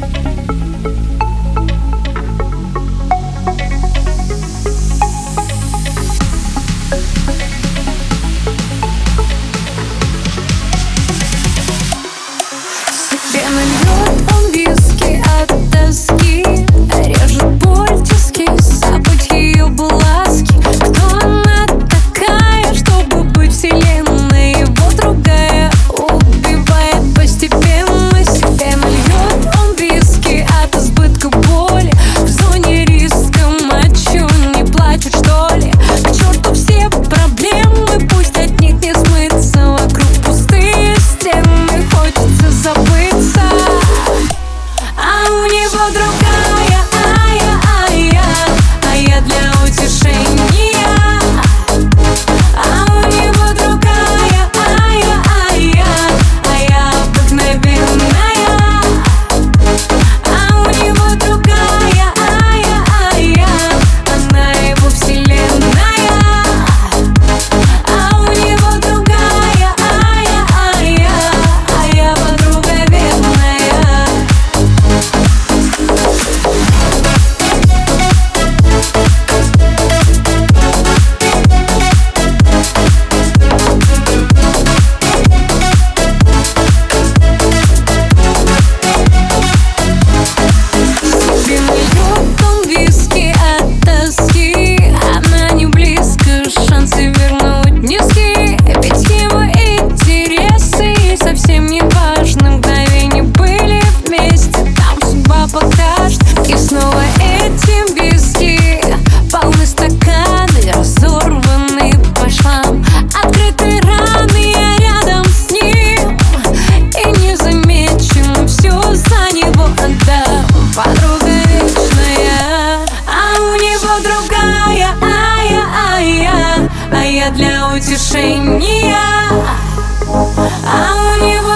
Bye. я для утешения, а у него